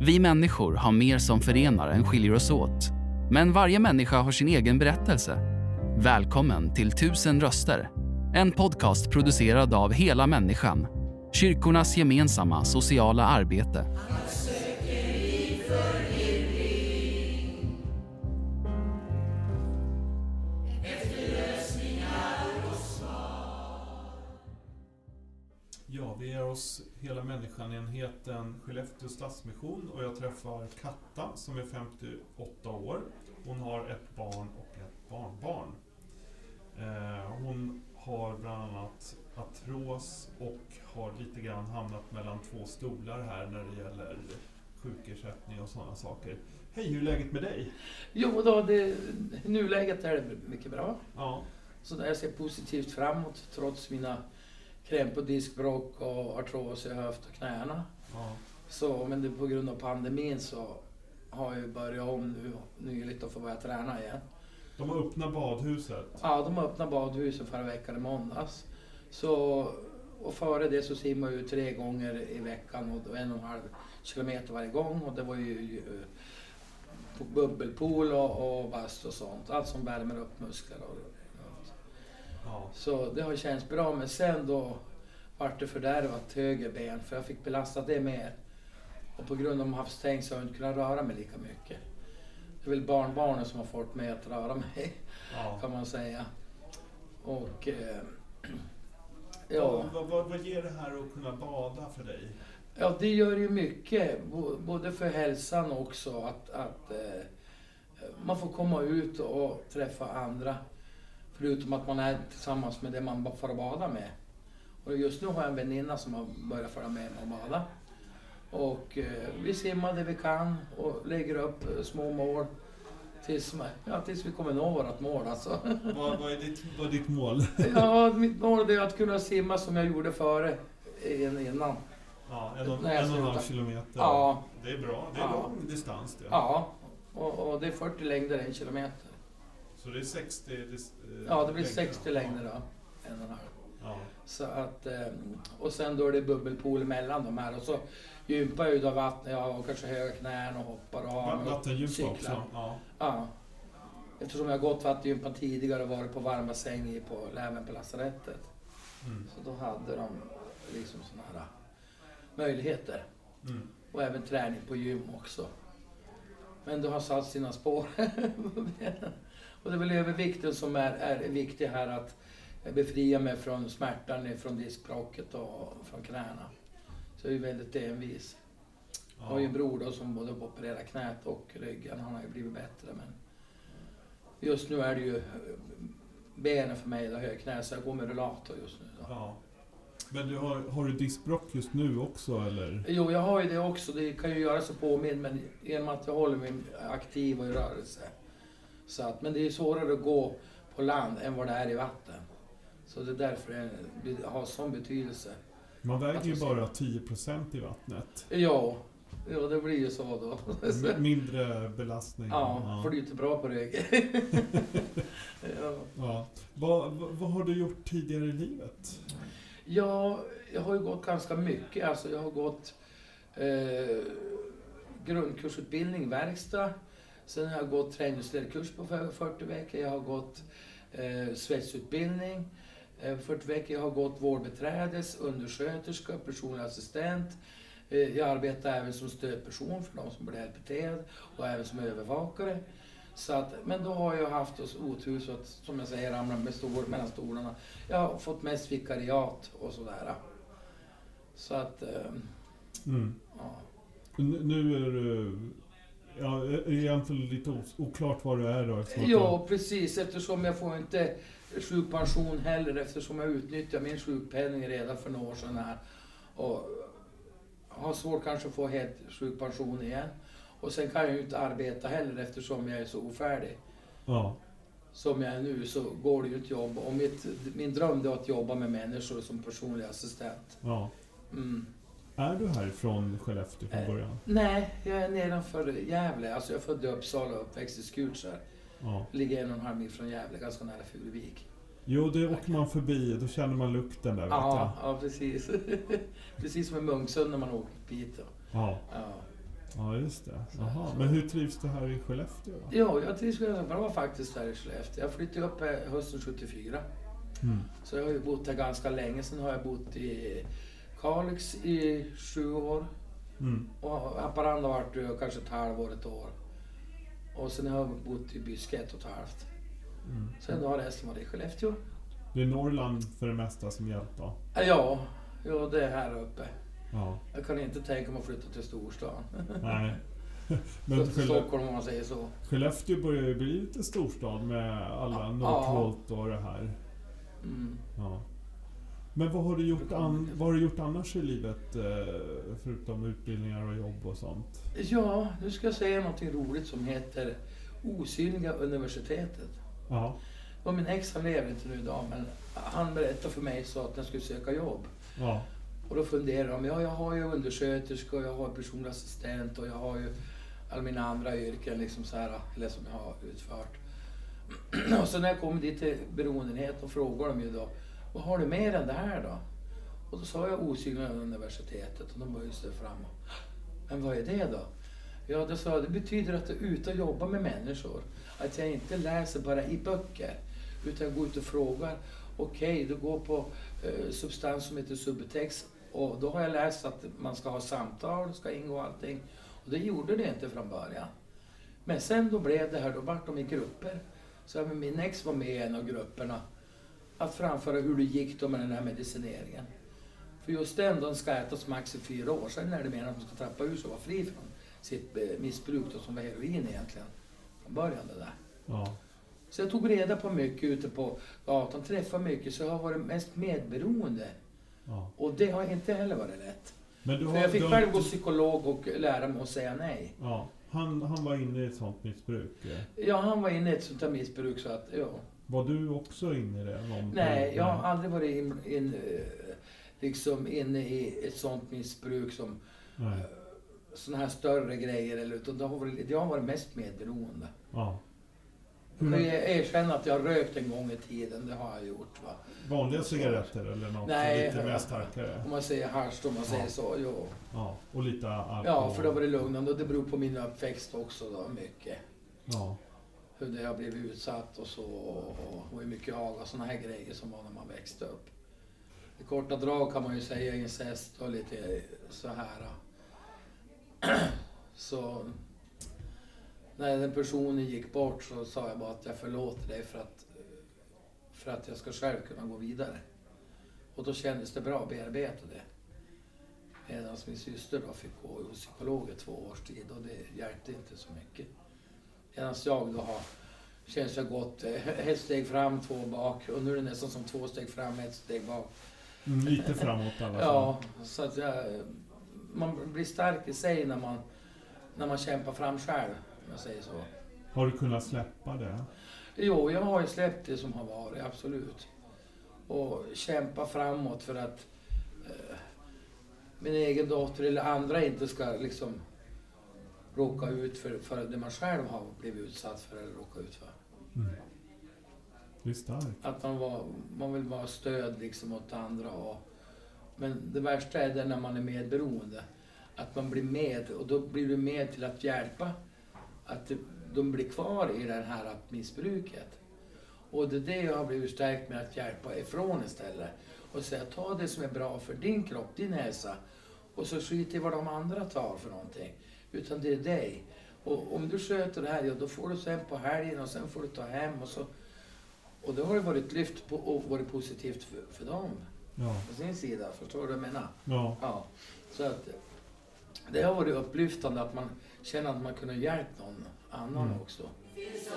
Vi människor har mer som förenar än skiljer oss åt. Men varje människa har sin egen berättelse. Välkommen till Tusen röster. En podcast producerad av Hela Människan. Kyrkornas gemensamma sociala arbete. Vi är hos Hela Människan-enheten Skellefteå Stadsmission och jag träffar Katta som är 58 år. Hon har ett barn och ett barnbarn. Eh, hon har bland annat artros och har lite grann hamnat mellan två stolar här när det gäller sjukersättning och sådana saker. Hej, hur är läget med dig? Jo då, det, nuläget är det mycket bra. Ja, Så jag ser positivt framåt trots mina krämpor, diskbråck och artros i höft och knäna. ja, Så, men det, på grund av pandemin så har jag börjat om nu nyligt och får börja träna igen. de har öppnat badhuset. Ja, de öppnade badhuset förra veckan i måndags. Så, och före det så simmade jag ju tre gånger i veckan och en och en halv kilometer varje gång. Och det var ju, bubbelpool och, och bastu och sånt. Allt som värmer upp muskler. Och, Ja, så det har känts bra. Men sen då vart det fördärvat höger ben för jag fick belasta det mer. Och på grund av stängt så har jag inte kunnat röra mig lika mycket. Det är väl barnbarnen som har fått mig att röra mig ja. kan man säga. Och eh, ja, Vad, vad, vad ger det här att kunna bada för dig? ja, det gör ju mycket. Både för hälsan också. Att, att eh, man får komma ut och träffa andra. Förutom att man är tillsammans med det man får bada med. Och just nu har jag en väninna som har börjat följa med mig och bada. Och eh, vi simmar det vi kan och lägger upp eh, små mål. Tills, ja, tills vi kommer nå vårt mål alltså. Vad, vad, är ditt, vad är ditt mål? Ja, mitt mål är att kunna simma som jag gjorde före in- innan. Ja, en och, en och en halv kilometer. Ja, Det är bra. Det är Ja. lång distans det. ja. Och, och det är 40 längder en kilometer. Så det är 60 dis, eh, Ja, det blir längder. 60 längder då. En och en halv. Ja. Så att, eh, och sen då är det bubbelpool mellan de här. Och så gympar jag då vatten, jag har kanske höga knän och hoppar och har Vattengympa också. Ja. Ja. Eftersom jag har gått vattengympa tidigare och varit på varmbassäng i på, även på lasarettet. Mm. Så då hade de liksom såna här möjligheter. Mm. Och även träning på gym också. Men det har satt sina spår. och det är väl övervikten som är, är viktig här att befria mig från smärtan från diskbråcket och från knäna. Så jag är ju väldigt envis. Jag har ju en bror då som både opererat knät och ryggen. Han har ju blivit bättre men just nu är det ju benen för mig, högknä, så jag går med rullator just nu. Ja. Men du har, har du diskbråck just nu också eller? Jo, jag har ju det också. Det kan ju göra sig påminn, men genom att jag håller mig aktiv och i rörelse. Så att, men det är svårare att gå på land än vad det är i vatten. Så det är därför det har sån betydelse. Man väger ju bara 10% i vattnet. Ja, ja det blir ju så då. Mindre belastning. Ja, är inte bra på rygg. ja. Ja. Vad, vad, vad har du gjort tidigare i livet? Ja, jag har ju gått ganska mycket. Alltså jag har gått eh, grundkursutbildning, verkstad. Sen har jag gått träningsledarkurs på 40 veckor. Jag har gått eh, svetsutbildning. Eh, 40 veckor. Jag har gått vårdbiträdes, undersköterska, personlig assistent. Eh, jag arbetar även som stödperson för de som blir LPT och även som övervakare. Så att, men då har jag haft oss otur så att, som jag säger, ramlar med stol, mellan stolarna. Jag har fått mest vikariat och sådär. Så att, eh, Mm. ja. Nu är du... Ja, är egentligen lite oklart vad du är då. Ja, precis. Eftersom jag får inte sjukpension heller eftersom jag utnyttjar min sjukpenning redan för några år sedan här. Och har svårt kanske att få helt sjukpension igen. Och sen kan jag ju inte arbeta heller eftersom jag är så ofärdig. Ja. Som jag är nu så går det ju inte att jobba. Och mitt, min dröm är att jobba med människor som personlig assistent. ja. Mm. Är du härifrån Skellefteå från Eh. början? Nej, jag är nedanför Gävle. Alltså jag är född i Uppsala och uppväxt i Skutskär. Ja. Ligger en och en halv mil från Gävle, ganska nära Furuvik. Jo, det åker man förbi. Då känner man lukten där. Vet Ja, ja precis. precis som i Munksund när man åker till Piteå. Ja. Ja. Ja, just det. Jaha. Men hur trivs du här i Skellefteå då? Ja, jag trivs ganska bra faktiskt här i Skellefteå. Jag flyttade upp här hösten 74. Mm. Så jag har ju bott här ganska länge. Sen har jag bott i Kalix i sju år. Mm. Och Haparanda varit eh, kanske ett halvår, ett år. Och sen har jag bott i Byske ett och ett halvt. Mm. Sen har resten varit i Skellefteå. Det är Norrland för det mesta som gällt då? Ja, ja, det är här uppe. Ja. Jag kan inte tänka mig att flytta till storstan. Nej. Men till Stockholm om man säger så. Skellefteå börjar ju bli lite storstad med alla Ja. Northvolt och det här. Mm. Ja. Men vad har, du gjort an- vad har du gjort annars i livet? eh, Förutom utbildningar och jobb och sånt? Ja, nu ska jag säga någonting roligt som heter Osynliga universitetet. Ja. Och min ex han lever inte nu idag, men han berättade för mig så att jag skulle söka jobb. Ja. Och då funderade de, ja jag har ju undersköterska, och jag har personlig assistent och jag har ju alla mina andra yrken liksom så här, eller som jag har utfört. och så när jag kom dit till beroendenhet och frågade de ju då, vad har du mer än det här då? Och då sa jag osynliga universitetet och de började sig fram. Men vad är det då? Ja, då sa jag, det betyder att jag är ute och jobbar med människor. Att jag inte läser bara i böcker, utan går ut och frågar. Okej, du går på eh, substans som heter Subutex och då har jag läst att man ska ha samtal, ska ingå allting. Och det gjorde det inte från början. Men sen då blev det här, då vart de i grupper. Så min ex var med i en av grupperna. Att framföra hur det gick då med den här medicineringen. För just den, den ska ätas max i fyra år. Sen är det meningen att de ska trappa ur sig och vara fri från sitt eh, missbruk då, som var heroin egentligen. Från början det där. Ja. Så jag tog reda på mycket ute på gatan, träffade mycket, så jag har varit mest medberoende. ja. Och det har inte heller varit lätt. Men du För har, jag fick du själv gå psykolog och lära mig att säga nej. Ja. Han, han var inne i ett sånt missbruk. eh. Ja, han var inne i ett sånt där missbruk så att, ja. Var du också inne i det? Någon Nej, jag har aldrig varit in, in, eh, liksom inne i ett sånt missbruk som Nej. såna här större grejer. Eller, utan det har varit, jag har varit mest medberoende. Ja. Jag Hur, erkänner att jag har rökt en gång i tiden, det har jag gjort. Va? vanliga cigaretter eller något Nej, lite mer starkare? Om man säger hasch, om man Ja. säger så, jo. Ja. Och lite alkohol? Ja, för det var det lugnande och det beror på min uppväxt också då, mycket. Ja. Hur det har blivit utsatt och så och hur mycket aga och sådana här grejer som var när man växte upp. I korta drag kan man ju säga incest och lite så här. Så när den personen gick bort så sa jag bara att jag förlåter dig för att, för att jag ska själv kunna gå vidare. Och då kändes det bra att bearbeta det. Medan min syster då fick gå hos psykolog i två års tid och det hjälpte inte så mycket. Medan jag då har, känns jag gått eh, ett steg fram, två bak och nu är det nästan som två steg fram, ett steg bak. Mm, lite framåt i alla fall. Ja, så att jag, man blir stark i sig när man, när man kämpar fram själv, om jag säger så. Har du kunnat släppa det? Jo, jag har ju släppt det som har varit, absolut. Och kämpa framåt för att eh, min egen dotter eller andra inte ska liksom råka ut för, för det man själv har blivit utsatt för eller råka ut för. Mm. Det är starkt. Att man, var, man vill vara stöd liksom åt andra. Och, men det värsta är det när man är medberoende. Att man blir med och då blir du med till att hjälpa. Att det- de blir kvar i det här missbruket. Och det är det jag har blivit stärkt med att hjälpa ifrån istället. Och säga ta det som är bra för din kropp, din hälsa. Och så skit i vad de andra tar för någonting. Utan det är dig. Och om du sköter det här, ja då får du sen på helgen och sen får du ta hem och så och det har ju varit lyft på, och varit positivt för, för dem, Ja. på sin sida. Förstår du vad jag menar? Ja. Ja. Så att det har varit upplyftande att man känner att man kunde hjälpt någon annan Mm. också. Precis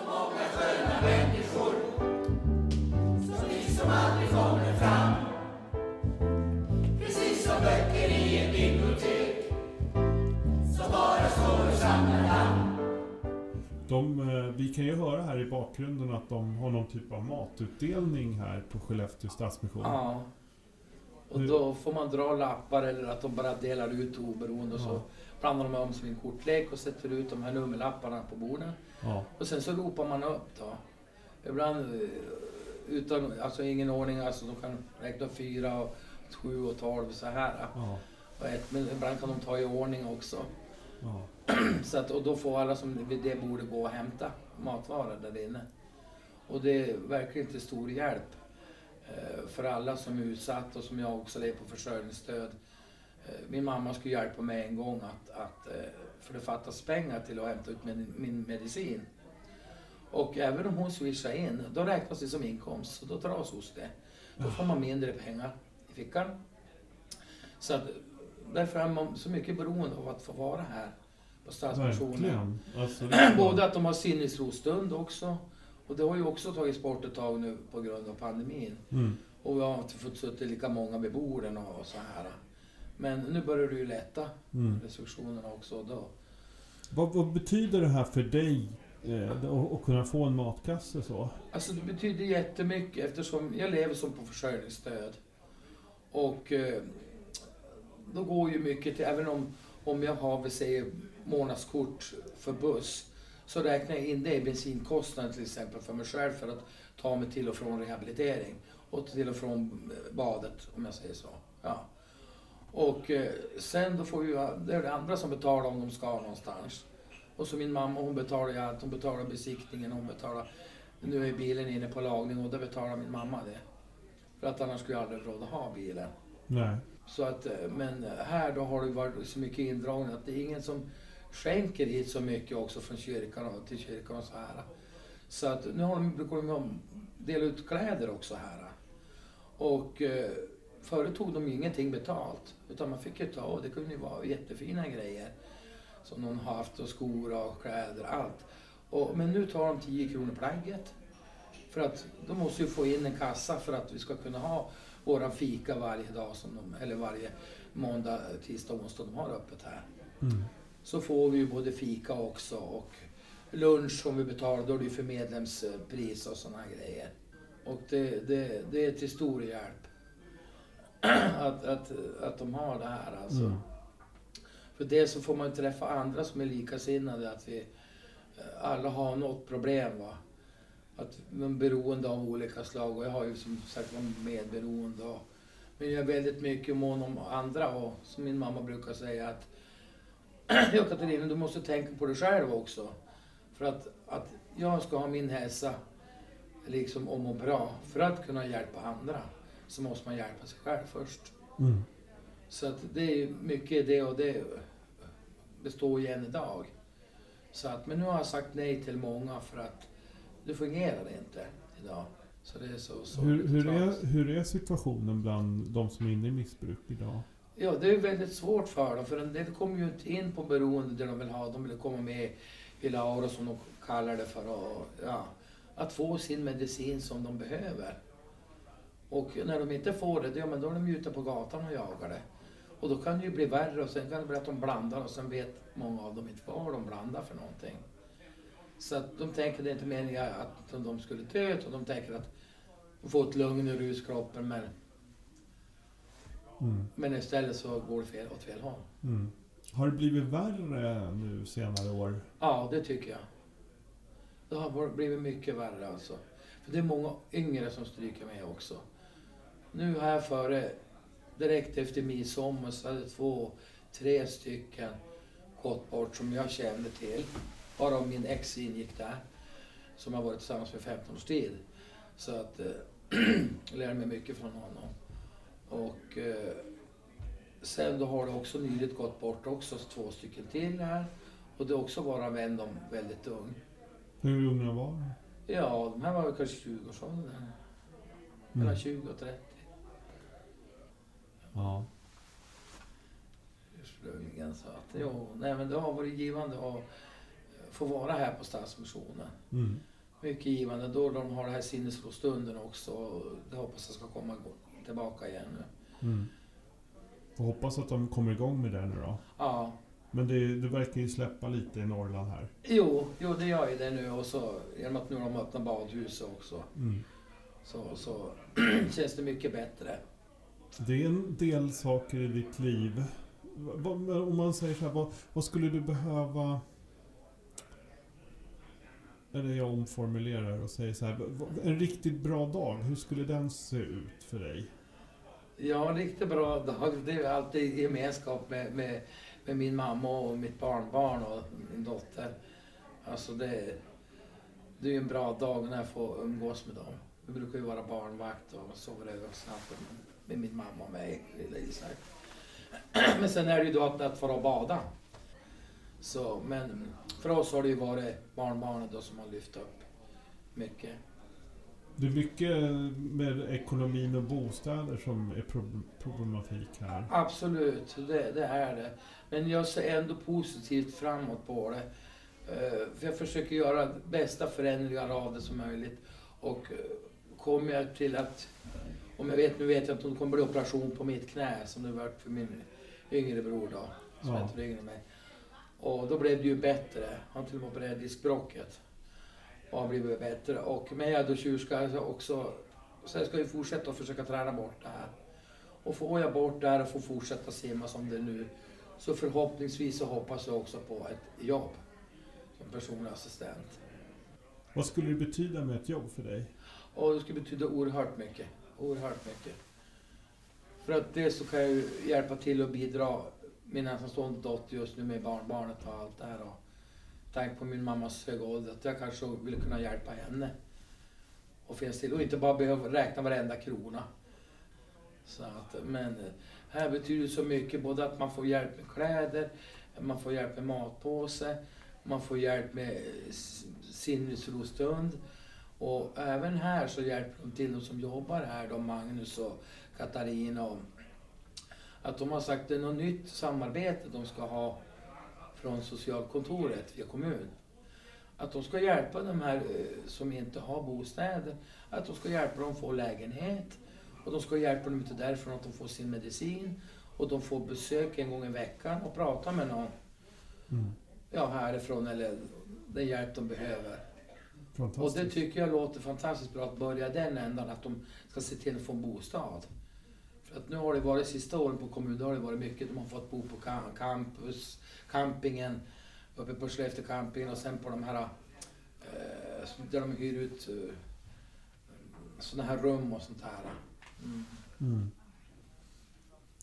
kan ju höra här i bakgrunden att de har någon typ av matutdelning här på Skellefteå Stadsmission. Ja. Och då får man dra lappar eller att de bara delar ut oberoende och så Ja. blandar de om som en kortlek och sätter ut de här nummerlapparna på borden. Ja. Och sen så ropar man upp då. Ibland eh, utan, alltså ingen ordning, alltså de kan räkna fyra, och sju och tolv så här. Ja. Och ett, men ibland kan de ta i ordning också. Ja. Så att, och då får alla som vid det borde gå och hämta matvaror där inne. Och det är verkligen till stor hjälp eh, för alla som är utsatta och som jag också lever på försörjningsstöd. Eh, min mamma skulle hjälpa mig en gång att, att eh, för det fattas pengar till att hämta ut min, min medicin. Och även om hon swishar in, då räknas det som inkomst. Så då dras hos det. Då får man mindre pengar i fickan. Så att, därför är man så mycket beroende av att få vara här på Stadsmissionen. Alltså, Både att de har sinnesrostund också. Och det har ju också tagits bort ett tag nu på grund av pandemin. Mm. Och vi har inte fått suttit lika många vid borden och, så här. Men nu börjar det ju lätta, Mm. restriktionerna också. Då. Vad, vad betyder det här för dig? Eh, att, att kunna få en matkasse så? Alltså det betyder jättemycket eftersom jag lever som på försörjningsstöd. Och eh, då går ju mycket till, även om, om jag har, vi säger, månadskort för buss, så räknar jag in det i bensinkostnaden till exempel för mig själv för att ta mig till och från rehabilitering. Och till och från eh, badet, om jag säger så. Ja. Och eh, sen då får ju, det är det andra som betalar om de ska någonstans. Och så min mamma hon betalar ju allt, hon betalar besiktningen, hon betalar nu är bilen inne på lagning och då betalar min mamma det. För att annars skulle jag aldrig råd att ha bilen. Nej. Så att, eh, men här då har det varit så mycket indragning att det är ingen som skänker hit så mycket också från kyrkan och till kyrkan och så här. Så att nu har de, brukar de dela ut kläder också här. Och eh, förut tog de ju ingenting betalt. Utan man fick ju ta och det kunde ju vara jättefina grejer. Som någon har haft och skor och kläder, allt. Och, men nu tar de 10 kronor plagget. För att de måste ju få in en kassa för att vi ska kunna ha våran fika varje dag, som de, eller varje måndag, tisdag, onsdag de har öppet här. Mm. Så får vi ju både fika också och lunch som vi betalar, då är det ju för medlemspris och sådana grejer. Och det, det, det är till stor hjälp att, att, att de har det här alltså. Mm. För det så får man träffa andra som är likasinnade, att vi alla har något problem. Va? Att man är beroende av olika slag och jag har ju som sagt varit medberoende. Och, men jag är väldigt mycket mån om andra och som min mamma brukar säga att Ja Katarina, du måste tänka på dig själv också. För att, att jag ska ha min hälsa liksom och må bra för att kunna hjälpa andra så måste man hjälpa sig själv först. Mm. Så att det är mycket det och det består ju än idag. Så att, men nu har jag sagt nej till många för att det fungerar inte idag. Så det är så, så Hur, hur, är, hur är situationen bland de som är inne i missbruk idag? Ja, det är ju väldigt svårt för dem. För en del kommer ju inte in på beroende det de vill ha. De vill komma med i Laura som de kallar det för. Och, ja, att få sin medicin som de behöver. Och när de inte får det, ja, men då är de ju ute på gatan och jagar det. Och då kan det ju bli värre och sen kan det bli att de blandar och sen vet många av dem inte vad de blandar för någonting. Så att de tänker det är inte meningen att de skulle dö, utan de tänker att de får ett lugn ur ruskroppen men Mm. men istället så går det fel, åt fel håll. Mm. Har det blivit värre nu senare år? Ja, det tycker jag. Det har blivit mycket värre alltså. För det är många yngre som stryker med också. Nu här före, direkt efter midsommar, så hade två, tre stycken gått bort som jag kände till. Bara min ex ingick där. Som har varit tillsammans med 15 års tid. Så att eh, jag lärde mig mycket från honom. Och eh, sen då har det också nyligt gått bort också två stycken till här. Och det är också bara en vän, de väldigt ung. Hur unga var de? Ja, de här var väl kanske 20-årsåldern. Mellan Mm. 20 och 30 Ja. ursprungligen. Så att, jo, nej men det har varit givande att få vara här på Stadsmissionen. Mm. Mycket givande. Då de har det här sinnesrostunden också. Det hoppas jag ska komma igång- tillbaka igen nu. Mm. Får hoppas att de kommer igång med det nu då. Ja, Men det, det verkar ju släppa lite i Norrland här. jo, jo det gör ju det nu. Och så genom att nu har de öppnat badhuset också. Mm. Så, så känns det mycket bättre. Det är en del saker i ditt liv. Om man säger så här, vad, vad skulle du behöva... Eller jag omformulerar och säger så här. En riktigt bra dag, hur skulle den se ut för dig? Ja, en riktigt bra dag. Det är alltid gemenskap med, med, med min mamma och mitt barnbarn och min dotter. Alltså det, det är ju en bra dag när jag får umgås med dem. Vi brukar ju vara barnvakt och sover över hos med min mamma och mig, lilla Isak. Men sen är det ju då att, att få och bada. Så, men för oss har det ju varit barnbarnet då som har lyft upp mycket. Det är mycket med ekonomin och bostäder som är pro- problematik här. Absolut, det, det är det. Men jag ser ändå positivt framåt på det. Eh, För jag försöker göra bästa förändringar av det som möjligt. Och eh, kommer jag till att, om jag vet, nu vet jag att det kommer bli operation på mitt knä som det varit för min yngre bror då, som är Ja. år yngre än mig. Och då blev det ju bättre. Han till och med opererade diskbråcket. Och har blivit bättre. Och med jag då tjurska jag också, så jag ska ju fortsätta att försöka träna bort det här. Och får jag bort det här och får fortsätta simma som det är nu, så förhoppningsvis så hoppas jag också på ett jobb som personlig assistent. Vad skulle det betyda med ett jobb för dig? Och det skulle betyda oerhört mycket. Oerhört mycket. För att dels så kan jag hjälpa till och bidra min ensamstående dotter just nu med barnbarnet och allt det här. Och tänkt på min mammas höga ålder, att jag kanske ville kunna hjälpa henne. Och finns till och inte bara behöva räkna varenda krona. Så att, men eh, här betyder det så mycket, både att man får hjälp med kläder, man får hjälp med matpåse, man får hjälp med eh, sinnesrostund. Och även här så hjälper de till, de som jobbar här, då, Magnus och Katarina. Och, att de har sagt att det är något nytt samarbete de ska ha från socialkontoret via kommun. Att de ska hjälpa de här eh, som inte har bostäder, att de ska hjälpa dem få lägenhet. Och de ska hjälpa dem ut därifrån att de får sin medicin. Och de får besök en gång i veckan och prata med någon Mm. ja, härifrån eller den hjälp de behöver. Och det tycker jag låter fantastiskt bra att börja den ändan, att de ska se till att få en bostad. För att nu har det varit, sista åren på kommunen, har det varit mycket, de har fått bo på cam- campus, campingen, uppe på Skellefteå campingen och sen på de här, eh, där de hyr ut eh, sådana här rum och sånt här. Mm. Mm.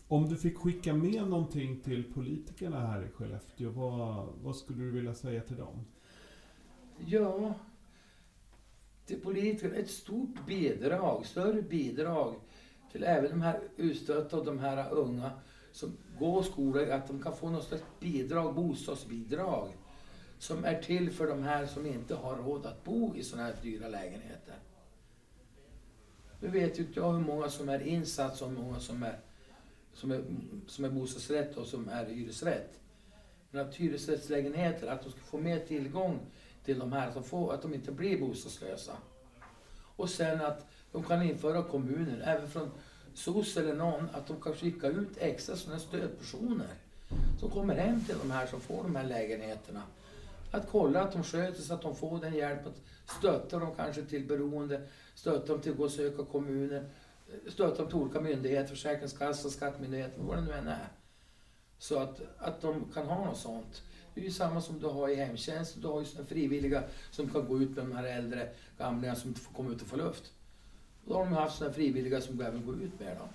Om du fick skicka med någonting till politikerna här i Skellefteå, vad, vad skulle du vilja säga till dem? Ja, till politikerna ett stort bidrag, större bidrag till även de här utstötta och de här unga som går skolor, att de kan få något slags bidrag, bostadsbidrag som är till för de här som inte har råd att bo i sådana här dyra lägenheter. Nu vet ju inte jag hur många som är insatt och hur många som är, som är, som är bostadsrätt och som är hyresrätt. Men att hyresrättslägenheter, att de ska få mer tillgång till de här, att de, får, att de inte blir bostadslösa. Och sen att de kan införa kommuner, även från SOS eller någon, att de kan skicka ut extra sådana stödpersoner som kommer hem till de här som får de här lägenheterna. Att kolla att de sköter sig, att de får den hjälp, att stötta dem kanske till beroende, stötta dem till att gå och söka kommuner, stötta dem till olika myndigheter, Försäkringskassan, Skattemyndigheten, vad det nu än är. Så att, att de kan ha något sånt. Det är ju samma som du har i hemtjänsten. Du har ju frivilliga som kan gå ut med de här äldre gamlingarna som inte får komma ut och få luft. Då har de haft sådana frivilliga som även går ut med dem.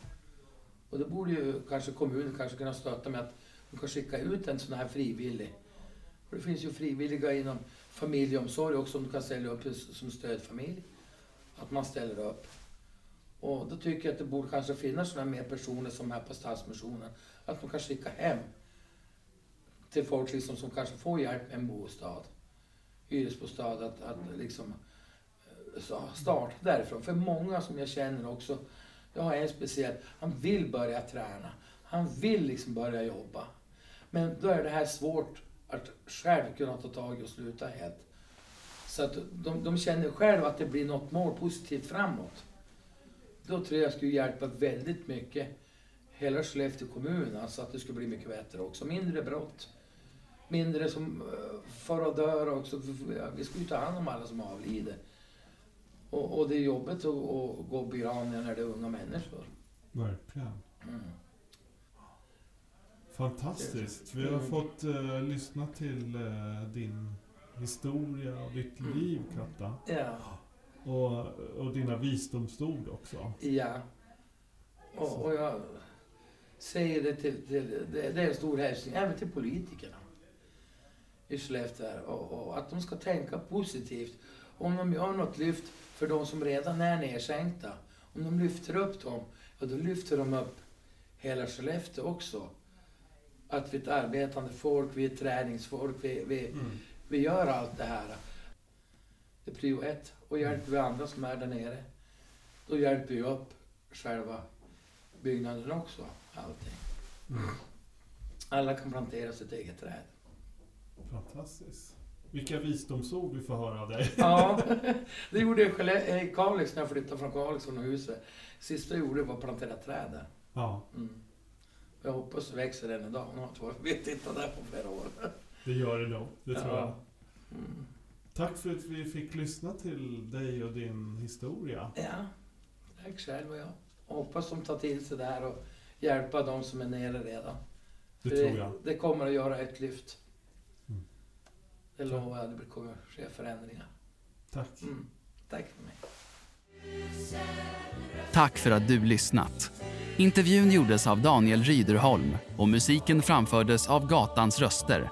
Och då borde ju kanske kommunen kanske kunna stötta med att de kan skicka ut en sån här frivillig. Och det finns ju frivilliga inom familjeomsorg också som du kan ställa upp som stödfamilj. Att man ställer upp. Och då tycker jag att det borde kanske finnas sådana mer personer som här på Stadsmissionen. Att de kan skicka hem till folk liksom som kanske får hjälp med en bostad. Hyresbostad, att, att liksom start starta därifrån. För många som jag känner också, jag har en speciell, han vill börja träna. Han vill liksom börja jobba. Men då är det här svårt att själv kunna ta tag i och sluta helt. Så att de, de känner själv att det blir något mål positivt framåt. Då tror jag jag skulle hjälpa väldigt mycket hela Skellefteå kommun, alltså att det skulle bli mycket bättre också. Mindre brott. Mindre som eh, far och dör också. Vi ska ju ta hand om alla som avlider. Och, och det är jobbigt att, att gå begravningar när det är unga människor. Verkligen. Mm. Fantastiskt. Vi har Mm. fått eh, lyssna till eh, din historia och ditt Mm. liv, Katta. Ja. Och, och dina visdomsord också. Ja. Och, och jag säger det till, till det, det är en stor hälsning även till politikerna i Skellefteå och, och att de ska tänka positivt. Om de gör något lyft för de som redan är nedsänkta, om de lyfter upp dem, ja då lyfter de upp hela Skellefteå också. Att vi är ett arbetande folk, vi är ett träningsfolk, vi, vi, Mm. vi gör allt det här. Det är prio ett. Och hjälper vi andra som är där nere, då hjälper vi upp själva byggnaden också. Allting. Mm. Alla kan plantera sitt eget träd. Fantastiskt. Vilka visdomsord vi får höra av dig. Ja, det gjorde jag själv i Kalix när jag flyttade från Kalix från huset. Sista jag gjorde var att plantera träd där. Ja, Mm. Jag hoppas det växer än idag. Nu har inte där på flera år. det gör det nog. Det tror jag. Mm. Tack för att vi fick lyssna till dig och din historia. Ja, tack själv och jag. Hoppas de tar till sig det här och hjälpa de som är nere redan. Det För tror jag. Det kommer att göra ett lyft. Det lovar jag. Det kommer att ske förändringar. Tack. Mm. Tack för mig. Tack för att du lyssnat. Intervjun gjordes av Daniel Ryderholm och musiken framfördes av Gatans röster.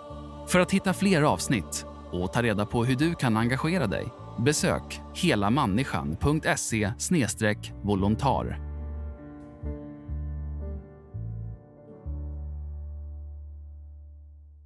För att hitta fler avsnitt och ta reda på hur du kan engagera dig besök helamänniskan.se volontar.